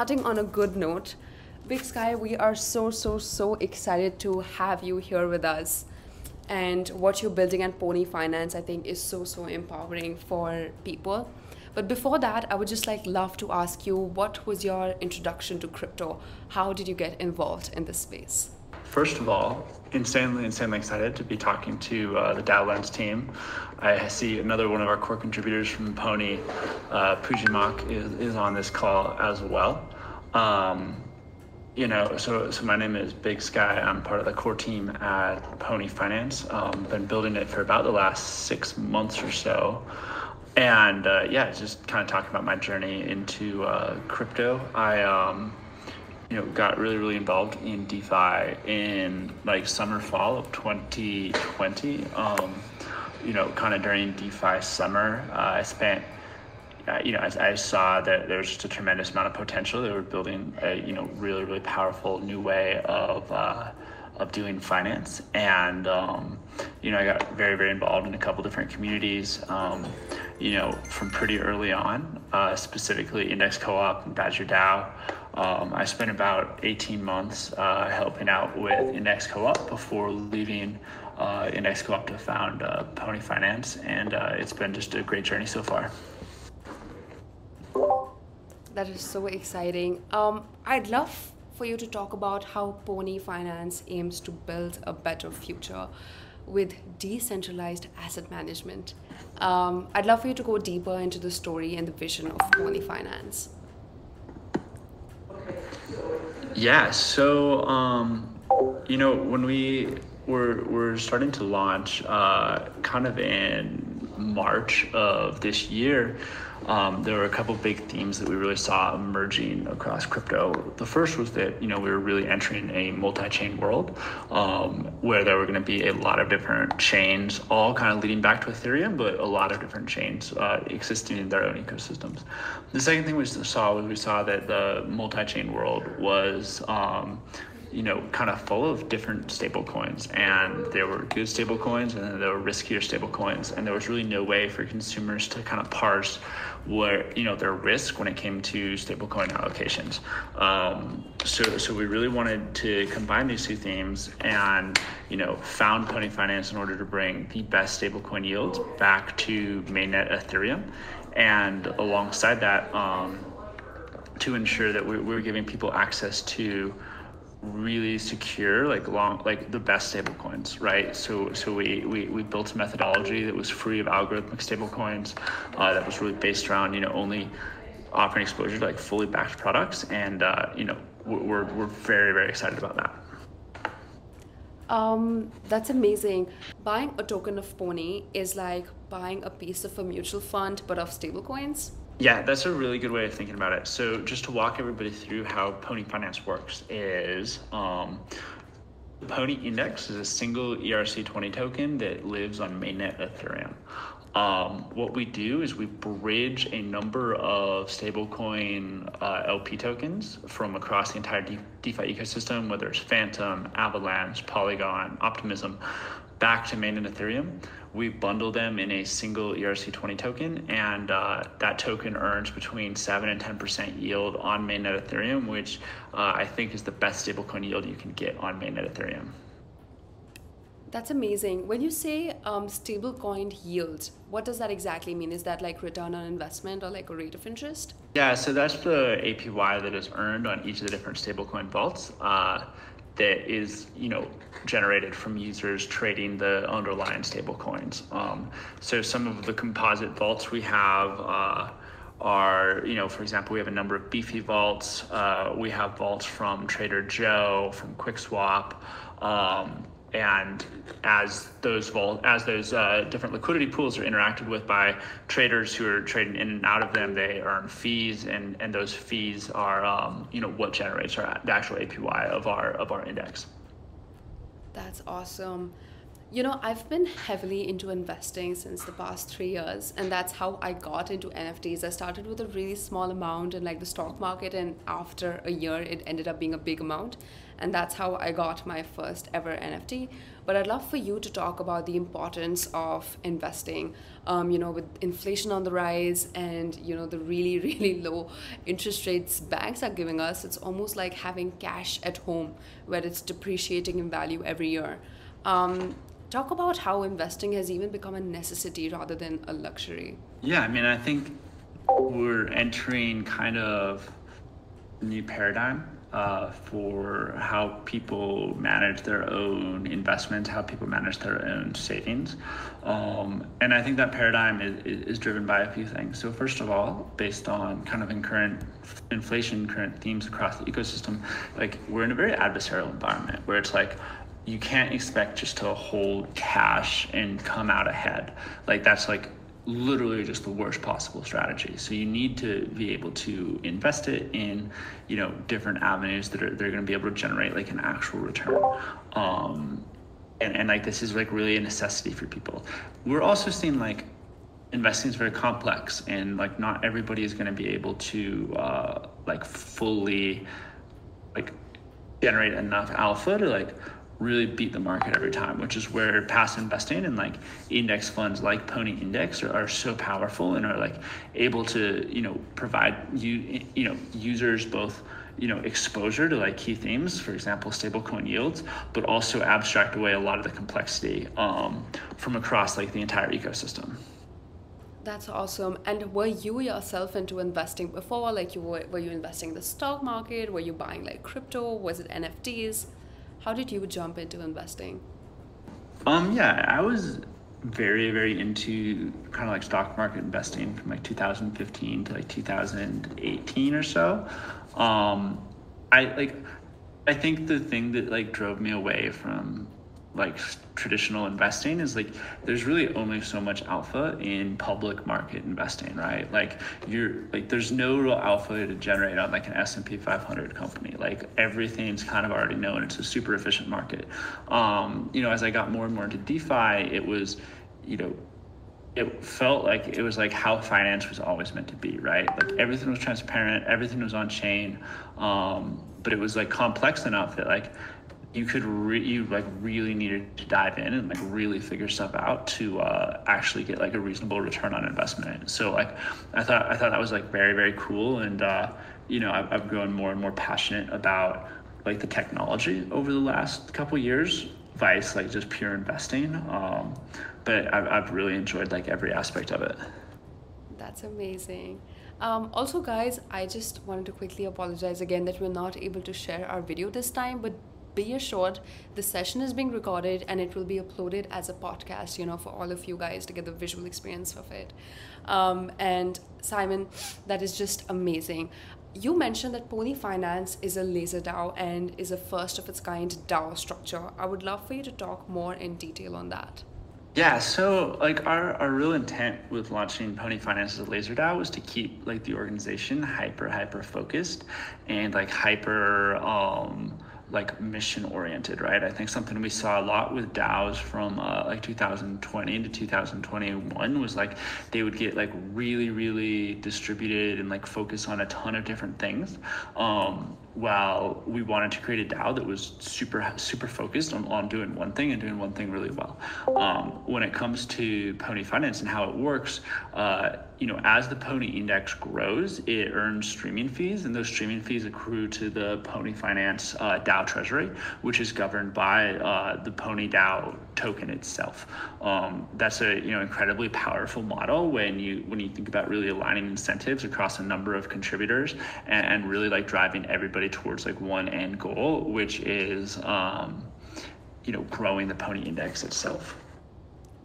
starting on a good note, Big Sky, we are so, so, so excited to have you here with us. And what you're building at Pony Finance, I think, is so, so empowering for people. But before that, I would just like love to ask you what was your introduction to crypto? How did you get involved in this space? First of all, insanely, insanely excited to be talking to uh, the Lens team. I see another one of our core contributors from Pony, uh, Pujimak, is, is on this call as well. Um, you know, so so my name is Big Sky. I'm part of the core team at Pony Finance. Um, been building it for about the last six months or so, and uh, yeah, just kind of talking about my journey into uh, crypto. I um, you know got really really involved in DeFi in like summer fall of 2020. Um, you know, kind of during DeFi summer, uh, I spent uh, you know, I, I, saw that there was just a tremendous amount of potential. They were building a, you know, really, really powerful new way of, uh, of doing finance. And, um, you know, I got very, very involved in a couple different communities, um, you know, from pretty early on, uh, specifically Index Co-op and Badger DAO. Um, I spent about 18 months uh, helping out with Index Co-op before leaving uh, Index Co-op to found uh, Pony Finance. And it's been just a great journey so far. That is so exciting. Um, I'd love for you to talk about how Pony Finance aims to build a better future with decentralized asset management. Um, I'd love for you to go deeper into the story and the vision of Pony Finance. Yeah, so um, you know when we were were starting to launch, uh, kind of in March of this year, um, there were a couple big themes that we really saw emerging across crypto. The first was that you know we were really entering a multi-chain world um, where there were going to be a lot of different chains, all kind of leading back to Ethereum, but a lot of different chains uh, existing in their own ecosystems. The second thing we saw was we saw that the multi-chain world was um, you know, kind of full of different stable coins. And there were good stable coins and then there were riskier stable coins. And there was really no way for consumers to kind of parse where, you know, their risk when it came to stablecoin allocations. Um, so, so we really wanted to combine these two themes and, you know, found Pony Finance in order to bring the best stablecoin yields back to mainnet Ethereum. And alongside that, um, to ensure that we're, we're giving people access to really secure like long like the best stable coins right so so we, we we built a methodology that was free of algorithmic stable coins uh, that was really based around you know only offering exposure to like fully backed products and uh, you know we're, we're very very excited about that um, that's amazing. Buying a token of Pony is like buying a piece of a mutual fund, but of stablecoins. Yeah, that's a really good way of thinking about it. So, just to walk everybody through how Pony Finance works is um, Pony Index is a single ERC20 token that lives on mainnet Ethereum. Um, what we do is we bridge a number of stablecoin uh, LP tokens from across the entire De- DeFi ecosystem, whether it's Fantom, Avalanche, Polygon, Optimism, back to mainnet Ethereum we bundle them in a single ERC20 token, and uh, that token earns between 7 and 10% yield on mainnet Ethereum, which uh, I think is the best stablecoin yield you can get on mainnet Ethereum. That's amazing. When you say um, stablecoin yield, what does that exactly mean? Is that like return on investment or like a rate of interest? Yeah, so that's the APY that is earned on each of the different stablecoin vaults. Uh, that is you know generated from users trading the underlying stable coins. Um, so some of the composite vaults we have uh, are you know for example we have a number of Beefy vaults. Uh, we have vaults from Trader Joe, from QuickSwap. Um, and as those vol- as those uh, different liquidity pools are interacted with by traders who are trading in and out of them, they earn fees, and, and those fees are um, you know what generates our the actual APY of our of our index. That's awesome. You know, I've been heavily into investing since the past three years, and that's how I got into NFTs. I started with a really small amount in like the stock market, and after a year, it ended up being a big amount and that's how I got my first ever NFT. But I'd love for you to talk about the importance of investing. Um, you know, with inflation on the rise and you know the really really low interest rates banks are giving us, it's almost like having cash at home where it's depreciating in value every year. Um, talk about how investing has even become a necessity rather than a luxury. Yeah, I mean, I think we're entering kind of a new paradigm uh, for how people manage their own investments, how people manage their own savings. Um, and I think that paradigm is, is driven by a few things. So, first of all, based on kind of in current inflation, current themes across the ecosystem, like we're in a very adversarial environment where it's like, you can't expect just to hold cash and come out ahead. Like that's like literally just the worst possible strategy. So you need to be able to invest it in, you know, different avenues that are they're going to be able to generate like an actual return. Um, and, and like this is like really a necessity for people. We're also seeing like investing is very complex and like not everybody is going to be able to uh, like fully like generate enough alpha to like really beat the market every time, which is where passive investing and like index funds like Pony Index are, are so powerful and are like able to, you know, provide you, you know, users both, you know, exposure to like key themes, for example, stablecoin yields, but also abstract away a lot of the complexity um, from across like the entire ecosystem. That's awesome. And were you yourself into investing before? Like you were, were you investing in the stock market? Were you buying like crypto? Was it NFTs? How did you jump into investing? Um, yeah, I was very, very into kind of like stock market investing from like 2015 to like 2018 or so. Um, I like, I think the thing that like drove me away from like traditional investing is like there's really only so much alpha in public market investing right? Like you're like there's no real alpha to generate on like an s&p 500 company. Like everything's kind of already known. It's a super efficient market. Um, you know as i got more and more into defi it was you know it felt like it was like how finance was always meant to be right? Like everything was transparent everything was on chain um, but it was like complex enough that like you could re- you like really needed to dive in and like really figure stuff out to uh, actually get like a reasonable return on investment. So like I thought I thought that was like very very cool. And uh, you know I've, I've grown more and more passionate about like the technology over the last couple years vice like just pure investing. Um, but I've, I've really enjoyed like every aspect of it. That's amazing. Um, also guys i just wanted to quickly apologize again that we're not able to share our video this time but be assured the session is being recorded and it will be uploaded as a podcast you know for all of you guys to get the visual experience of it. Um, and simon that is just amazing. You mentioned that pony finance is a laser dao and is a first of its kind dao structure. I would love for you to talk more in detail on that. Yeah, so like our, our real intent with launching Pony Finance as a laser DAO was to keep like the organization hyper hyper focused and like hyper um like mission oriented, right? I think something we saw a lot with DAOs from uh, like 2020 to 2021 was like they would get like really, really distributed and like focus on a ton of different things. Um, while we wanted to create a DAO that was super super focused on, on doing one thing and doing one thing really well. Um, when it comes to Pony Finance and how it works, uh, you know, as the Pony Index grows, it earns streaming fees, and those streaming fees accrue to the Pony Finance uh, DAO treasury, which is governed by uh, the Pony DAO token itself. Um, that's a you know incredibly powerful model when you when you think about really aligning incentives across a number of contributors and, and really like driving everybody everybody towards like one end goal, which is, um, you know, growing the pony index itself.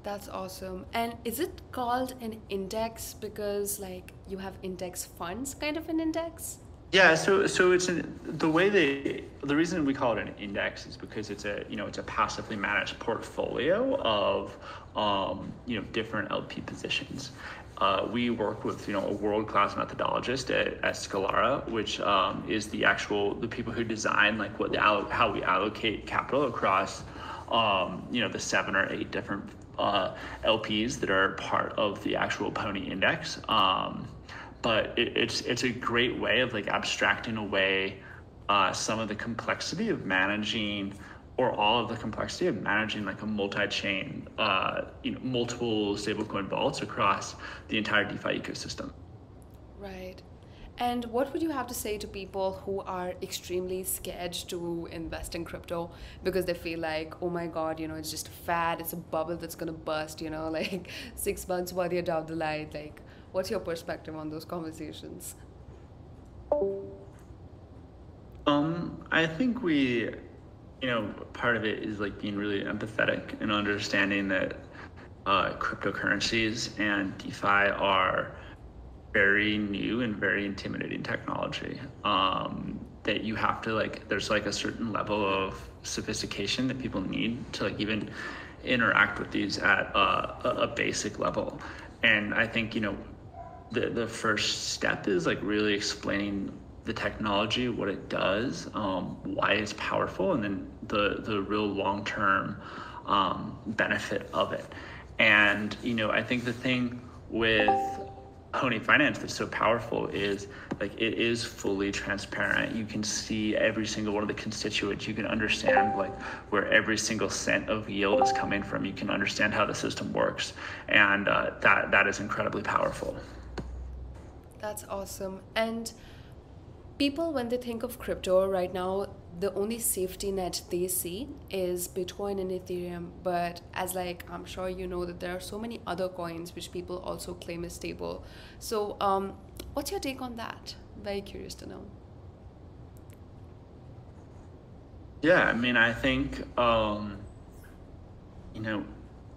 That's awesome. And is it called an index because like you have index funds, kind of an index? Yeah, so so it's an, the way they the reason we call it an index is because it's a you know it's a passively managed portfolio of um, you know different LP positions, uh, we work with you know a world class methodologist at, at Scalara, which um, is the actual the people who design like what the how we allocate capital across um, you know the seven or eight different uh, LPs that are part of the actual Pony Index. Um, but it, it's it's a great way of like abstracting away uh, some of the complexity of managing or all of the complexity of managing like a multi-chain, uh, you know, multiple stablecoin vaults across the entire DeFi ecosystem. Right. And what would you have to say to people who are extremely scared to invest in crypto because they feel like, oh my God, you know, it's just a fad, it's a bubble that's gonna burst, you know, like six months while you're down the line. Like, what's your perspective on those conversations? Um, I think we, you know, part of it is like being really empathetic and understanding that uh, cryptocurrencies and DeFi are very new and very intimidating technology. Um, that you have to like there's like a certain level of sophistication that people need to like even interact with these at a, a basic level. And i think you know the, the first step is like really explaining the technology what it does um, why it's powerful and then the the real long-term um, benefit of it and you know i think the thing with Pony Finance that's so powerful is like it is fully transparent. You can see every single one of the constituents. You can understand like where every single cent of yield is coming from. You can understand how the system works, and uh, that that is incredibly powerful. That's awesome. And people, when they think of crypto right now, the only safety net they see is bitcoin and ethereum. But as like i'm sure you know that there are so many other coins which people also claim is stable. So um, what's your take on that? Very curious to know. Yeah i mean i think um, you know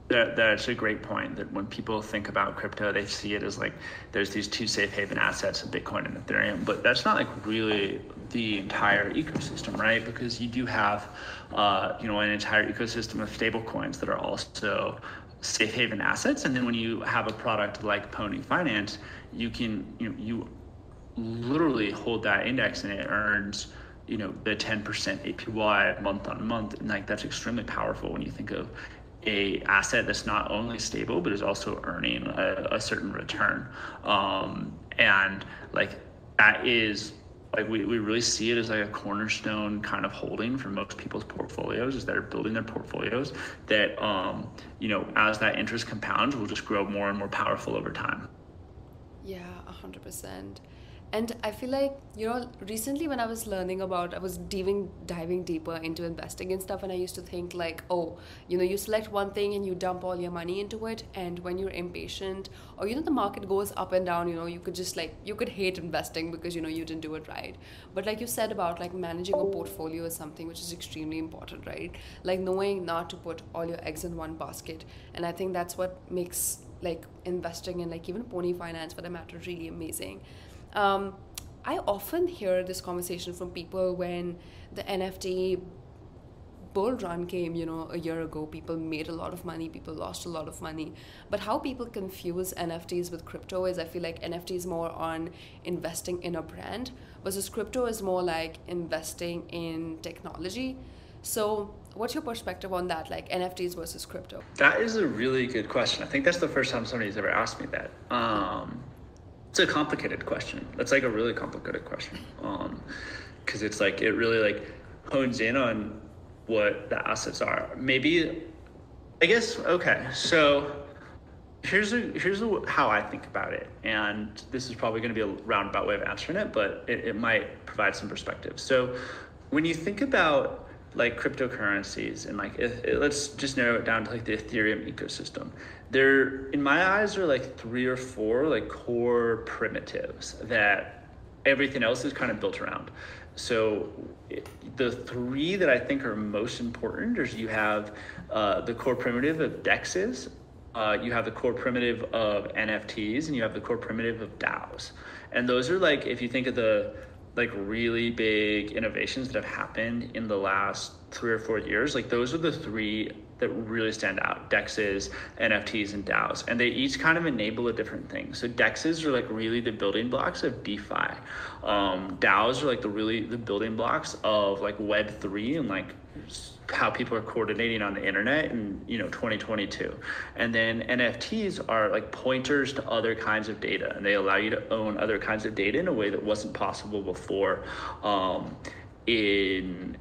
that, that's a great point that when people think about crypto, they see it as like there's these two safe haven assets of Bitcoin and Ethereum, but that's not like really the entire ecosystem, right? Because you do have, uh, you know, an entire ecosystem of stable coins that are also safe haven assets. And then when you have a product like Pony Finance, you can, you know, you literally hold that index and it earns you know the 10% apy month on month and like that's extremely powerful when you think of a asset that's not only stable but is also earning a, a certain return. Um, and like that is like we, we really see it as like a cornerstone kind of holding for most people's portfolios as they're building their portfolios that um, you know as that interest compounds will just grow more and more powerful over time. Yeah 100% and i feel like you know recently when i was learning about i was diving diving deeper into investing and stuff and i used to think like oh you know you select one thing and you dump all your money into it and when you're impatient or you know the market goes up and down you know you could just like you could hate investing because you know you didn't do it right. But like you said about like managing a portfolio is something which is extremely important right? Like knowing not to put all your eggs in one basket. And i think that's what makes like investing in like even pony finance for that matter really amazing um, I often hear this conversation from people when the NFT bull run came, you know, a year ago. People made a lot of money, people lost a lot of money. But how people confuse NFTs with crypto is I feel like NFT is more on investing in a brand, versus crypto is more like investing in technology. So, what's your perspective on that, like NFTs versus crypto? That is a really good question. I think that's the first time somebody's ever asked me that. Um, it's a complicated question. That's like a really complicated question. Um, because it's like it really like hones in on what the assets are. Maybe, I guess. Okay, so here's a, here's a, how I think about it, and this is probably going to be a roundabout way of answering it, but it, it might provide some perspective. So, when you think about like cryptocurrencies and like it, it, let's just narrow it down to like the Ethereum ecosystem there in my eyes are like three or four like core primitives that everything else is kind of built around. So the three that i think are most important is you have uh, the core primitive of dexes uh, you have the core primitive of nfts and you have the core primitive of daos. And those are like if you think of the like really big innovations that have happened in the last three or four years like those are the three that really stand out dexes nfts and daos. And they each kind of enable a different thing. So dexes are like really the building blocks of defi. Um, daos are like the really the building blocks of like web 3 and like how people are coordinating on the internet in you know 2022 and then nfts are like pointers to other kinds of data and they allow you to own other kinds of data in a way that wasn't possible before um, in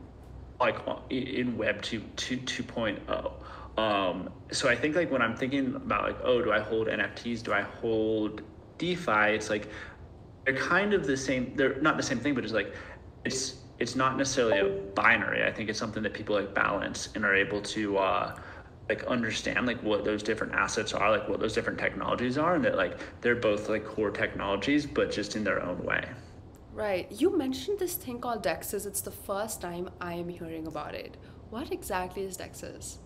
like in Web 2, 2 2.0. Um, so I think like when I'm thinking about like, oh, do I hold NFTs? Do I hold DeFi? It's like they're kind of the same. They're not the same thing, but it's like it's it's not necessarily a binary. I think it's something that people like balance and are able to uh, like understand like what those different assets are, like what those different technologies are, and that like they're both like core technologies, but just in their own way. Right. You mentioned this thing called Dexes. It's the first time I am hearing about it. What exactly is Dexes?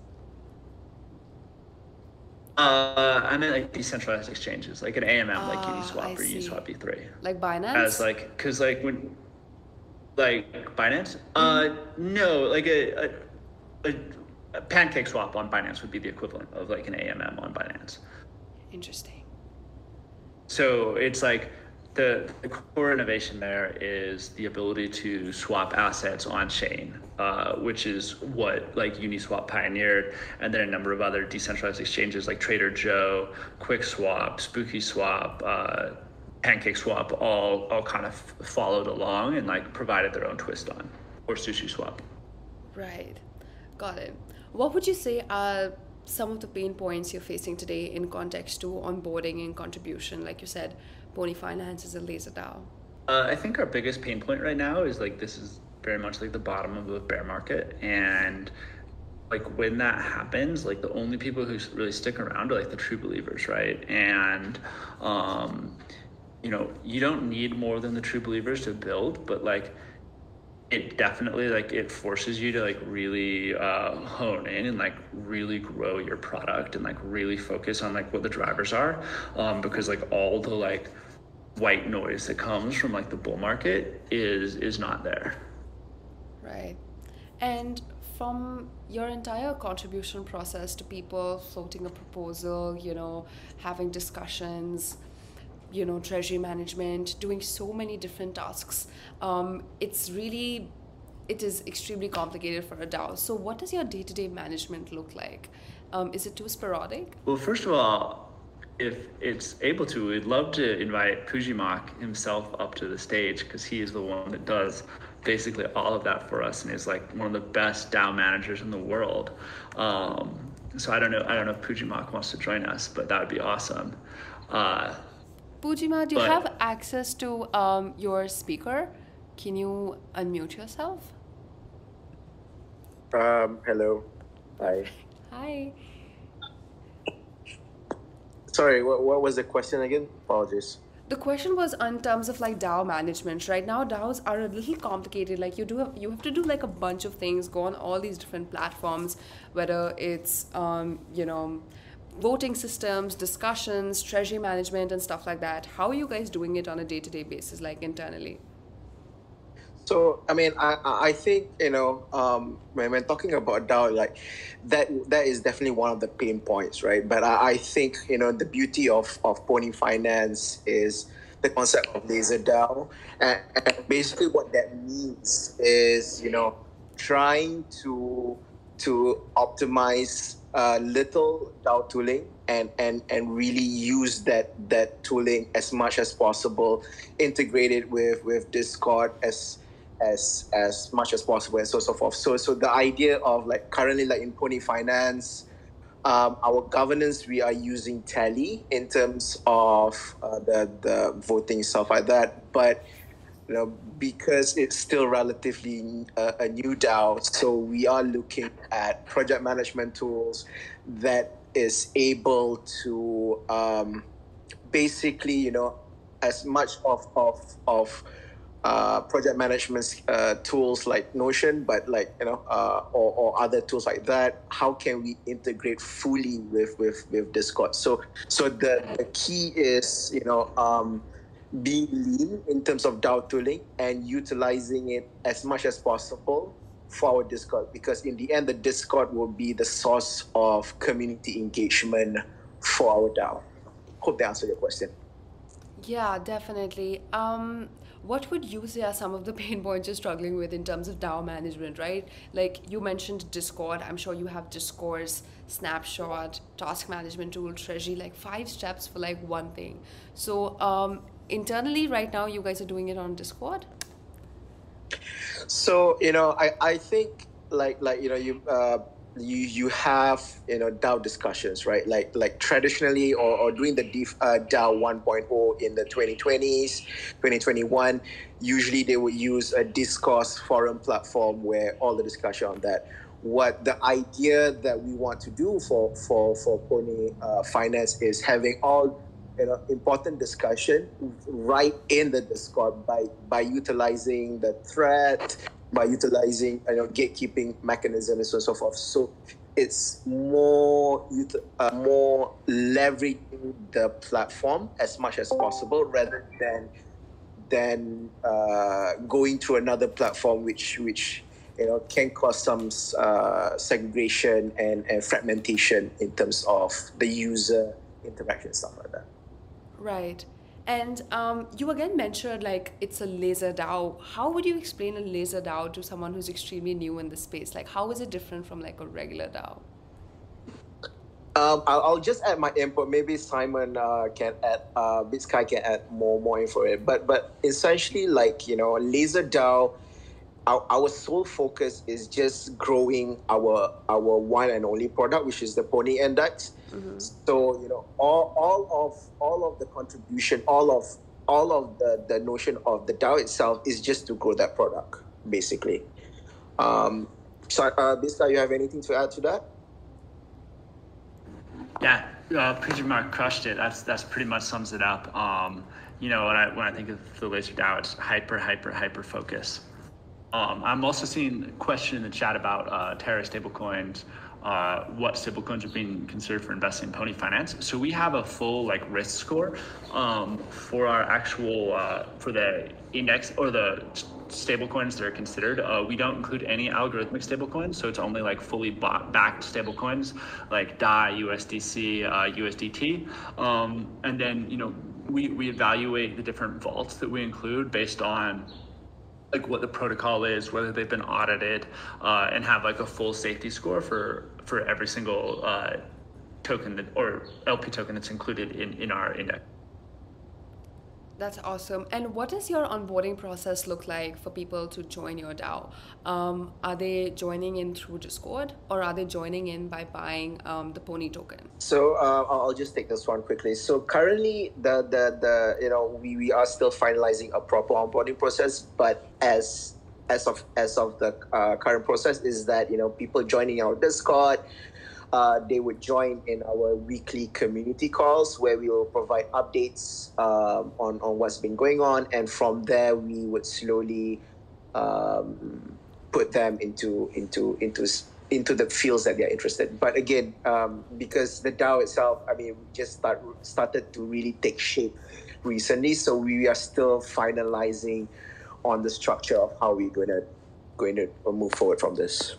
Uh, I mean like decentralized exchanges, like an AMM, like Ah, Uniswap I or see. Uniswap V3. Like Binance? As like, cause like when, like Binance. Uh, no, like a, a, a, a pancake swap on Binance would be the equivalent of like an AMM on Binance. Interesting. So it's like the, the core innovation there is the ability to swap assets on chain, uh, which is what like Uniswap pioneered, and then a number of other decentralized exchanges like Trader Joe, QuickSwap, SpookySwap, uh, PancakeSwap, all all kind of followed along and like provided their own twist on, or Sushi Swap. Right. Got it. What would you say are some of the pain points you're facing today in context to onboarding and contribution? Like you said, Pony Finance is a laser DAO. Uh, I think our biggest pain point right now is like this is very much like the bottom of the bear market, and like when that happens, like the only people who really stick around are like the true believers, right? And um, you know, you don't need more than the true believers to build, but like it definitely like it forces you to like really uh, hone in and like really grow your product and like really focus on like what the drivers are um, because like all the like white noise that comes from like the bull market is is not there Right. And from your entire contribution process to people floating a proposal, you know, having discussions, you know, treasury management, doing so many different tasks, um, it's really, it is extremely complicated for a DAO. So, what does your day to day management look like? Um, is it too sporadic? well first of all if it's able to we'd love to invite pujimak himself up to the stage because he is the one that does basically all of that for us and is like one of the best DAO managers in the world um, so I don't know I don't know if Pujimak wants to join us but that would be awesome uh, Pujima, do you But- have access to um, your speaker? Can you unmute yourself? Um, hello. Hi. Hi. Sorry, what, what was the question again? Apologies. The question was in terms of like DAO management. Right now, DAOs are a little complicated. Like you do have you have to do like a bunch of things, go on all these different platforms, whether it's um, you know voting systems, discussions, treasury management, and stuff like that. How are you guys doing it on a day to day basis, like internally? So, I mean, I, I think, you know, um, when we're talking about DAO, like that, that is definitely one of the pain points, right? But I, I think, you know, the beauty of, of Pony Finance is the concept of laser DAO. And, and basically what that means is, you know, trying to, to optimize uh, little DAO tooling and, and, and really use that, that tooling as much as possible, integrate it with, with Discord as, as as much as possible and so so forth. So so the idea of like currently like in Pony Finance, um, our governance we are using Tally in terms of uh, the the voting stuff like that, but you know because it's still relatively uh, a new DAO, so we are looking at project management tools that is able to um, basically you know as much of of of uh, project management uh, tools like Notion, but like you know, uh, or, or other tools like that. How can we integrate fully with with with Discord? So so the the key is you know um, being lean in terms of DAO tooling and utilizing it as much as possible for our Discord because in the end the Discord will be the source of community engagement for our DAO. Hope that answered your question. Yeah, definitely. Um, what would you say are some of the pain points you're struggling with in terms of DAO management, right? Like you mentioned Discord. I'm sure you have Discourse, Snapshot, task management tool, Treasury, like five steps for like one thing. So um, internally, right now, you guys are doing it on Discord. So you know, I I think like like you know you. Uh, you you have you know DAO discussions, right? Like like traditionally or, or during the DEF, uh, DAO 1.0 in the 2020s, 2021, usually they would use a discourse forum platform where all the discussion on that. What the idea that we want to do for for for Pony uh, Finance is having all you know important discussion right in the Discord by by utilizing the thread by utilizing you know gatekeeping mechanism and so on and so forth. So it's more uh, more leveraging the platform as much as possible rather than than uh, going to another platform which which you know can cause some uh, segregation and, and fragmentation in terms of the user interaction stuff like that. Right. And um, you again mentioned like it's a laser DAO. How would you explain a laser DAO to someone who's extremely new in the space? Like, how is it different from like a regular DAO? Um, I'll, I'll, just add my input. Maybe Simon uh, can add, uh, Big Sky can add more more info. But but essentially, like you know, laser DAO, our, our sole focus is just growing our our one and only product, which is the Pony Index. Mm-hmm. So you know, all, all of all of the contribution, all of all of the the notion of the DAO itself is just to grow that product, basically. Um, so, uh, Big Sky, you have anything to add to that? Yeah, uh, Pujimak crushed it. That's that's pretty much sums it up. Um, you know, when I when I think of the laser DAO, it's hyper, hyper, hyper focus. Um, I'm also seeing a question in the chat about uh, Terra stablecoins uh, what stablecoins are being considered for investing in Pony Finance. So we have a full like risk score um, for our actual uh, for the index or the stablecoins that are considered. Uh, we don't include any algorithmic stablecoins, so it's only like fully bought, backed stablecoins like DAI, USDC, uh, USDT, um, and then you know we we evaluate the different vaults that we include based on like what the protocol is, whether they've been audited, uh, and have like a full safety score for for every single uh, token that or LP token that's included in in our index. That's awesome. And what does your onboarding process look like for people to join your DAO? Um, are they joining in through Discord or are they joining in by buying um, the Pony token? So uh, I'll just take this one quickly. So currently, the the the you know we, we are still finalizing a proper onboarding process, but as as of as of the uh, current process is that you know people joining our Discord uh, they would join in our weekly community calls where we will provide updates um, on, on what's been going on. And from there, we would slowly um, put them into, into, into, into the fields that they're interested. But again, um, because the DAO itself, I mean, just start, started to really take shape recently. So we are still finalizing on the structure of how we're going to going to move forward from this.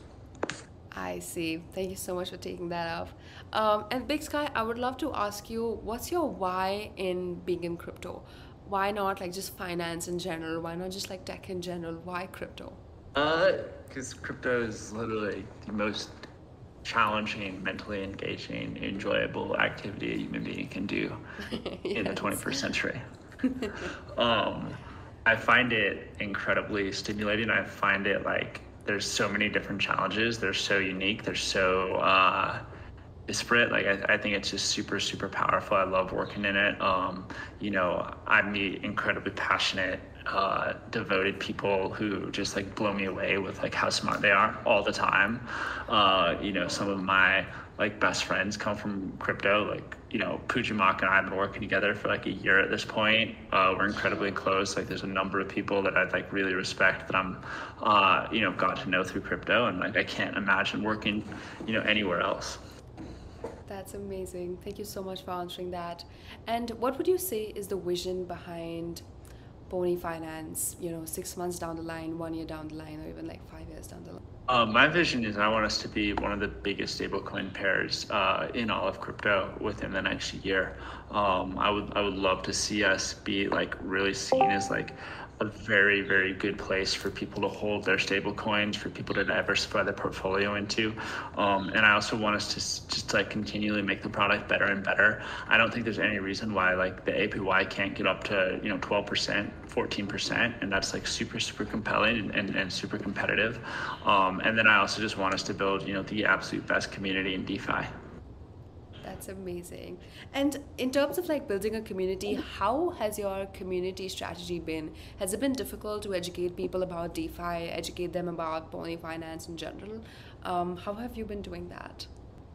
I see. Thank you so much for taking that off. Um, and Big Sky, I would love to ask you, what's your why in being in crypto? Why not like just finance in general? Why not just like tech in general? Why crypto? Uh, because crypto is literally the most challenging, mentally engaging, enjoyable activity a human being can do yes. in the 21st century. um, I find it incredibly stimulating. I find it like there's so many different challenges. They're so unique. They're so uh, disparate. Like I, I, think it's just super, super powerful. I love working in it. Um, you know, I meet incredibly passionate, uh, devoted people who just like blow me away with like how smart they are all the time. Uh, you know, some of my like best friends come from crypto. Like you know, Pujimak and I have been working together for like a year at this point. Uh, we're incredibly close. Like there's a number of people that I like really respect that I'm, uh, you know, got to know through crypto, and like I can't imagine working, you know, anywhere else. That's amazing. Thank you so much for answering that. And what would you say is the vision behind Pony Finance? You know, six months down the line, one year down the line, or even like five years down the line. Uh, my vision is I want us to be one of the biggest stablecoin pairs uh, in all of crypto within the next year. Um, I would I would love to see us be like really seen as like a very very good place for people to hold their stable coins for people to diversify their portfolio into. Um, and i also want us to just like continually make the product better and better. I don't think there's any reason why like the apy can't get up to you know 12% 14% and that's like super super compelling and, and, and super competitive. Um, and then i also just want us to build you know the absolute best community in defi that's amazing. And in terms of like building a community, how has your community strategy been? Has it been difficult to educate people about DeFi, educate them about Pony Finance in general? Um, how have you been doing that?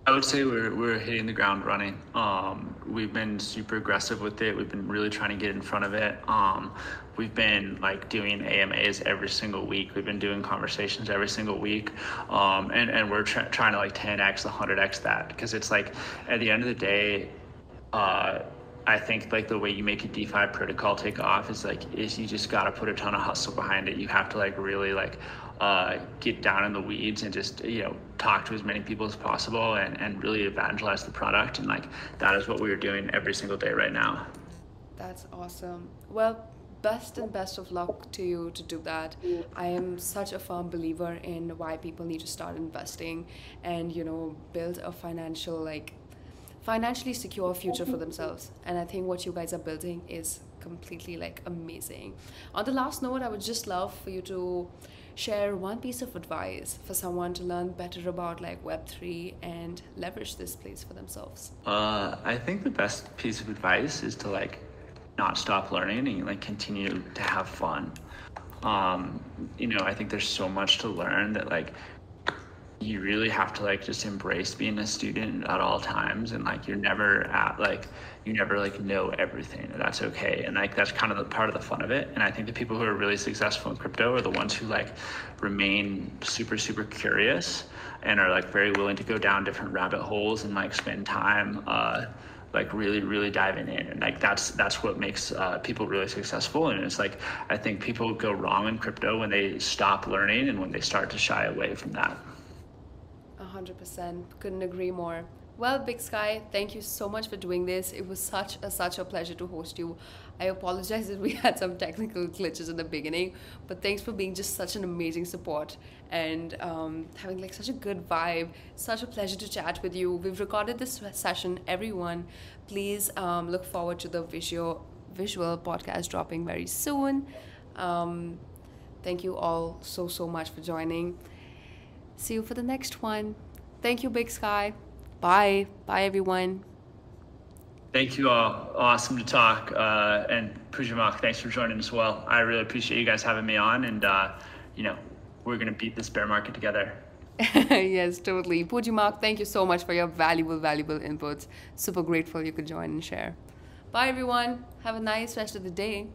I would say we're, we're hitting the ground running. Um, we've been super aggressive with it. We've been really trying to get in front of it. Um, we've been like doing AMAs every single week. We've been doing conversations every single week. Um, and, and we're trying to like 10x, 100x that because it's like at the end of the day, uh, I think like the way you make a DeFi protocol take off is like is you just got to put a ton of hustle behind it. You have to like really like uh, get down in the weeds and just you know talk to as many people as possible and, and really evangelize the product and like that is what we are doing every single day right now that's awesome well best and best of luck to you to do that. I am such a firm believer in why people need to start investing and you know build a financial like financially secure future for themselves. And i think what you guys are building is completely like amazing. On the last note i would just love for you to share one piece of advice for someone to learn better about like Web3 and leverage this place for themselves? Uh, I think the best piece of advice is to like not stop learning and like continue to have fun. Um, you know, I think there's so much to learn that like you really have to like just embrace being a student at all times and like you're never at like you never like know everything. And that's okay. And like that's kind of the part of the fun of it. And i think the people who are really successful in crypto are the ones who like remain super super curious and are like very willing to go down different rabbit holes and like spend time uh, like really really diving in. And like that's that's what makes uh, people really successful. And it's like i think people go wrong in crypto when they stop learning and when they start to shy away from that. 100% couldn't agree more well, Big Sky, thank you so much for doing this. It was such a such a pleasure to host you. I apologize that we had some technical glitches in the beginning, but thanks for being just such an amazing support and um, having like such a good vibe. Such a pleasure to chat with you. We've recorded this session. Everyone, please um, look forward to the visual visual podcast dropping very soon. Um, thank you all so so much for joining. See you for the next one. Thank you, Big Sky. Bye. Bye, everyone. Thank you all. Awesome to talk. Uh, and Pujimak, thanks for joining as well. I really appreciate you guys having me on. And, uh, you know, we're going to beat this bear market together. yes, totally. Pujimak, thank you so much for your valuable, valuable inputs. Super grateful you could join and share. Bye, everyone. Have a nice rest of the day.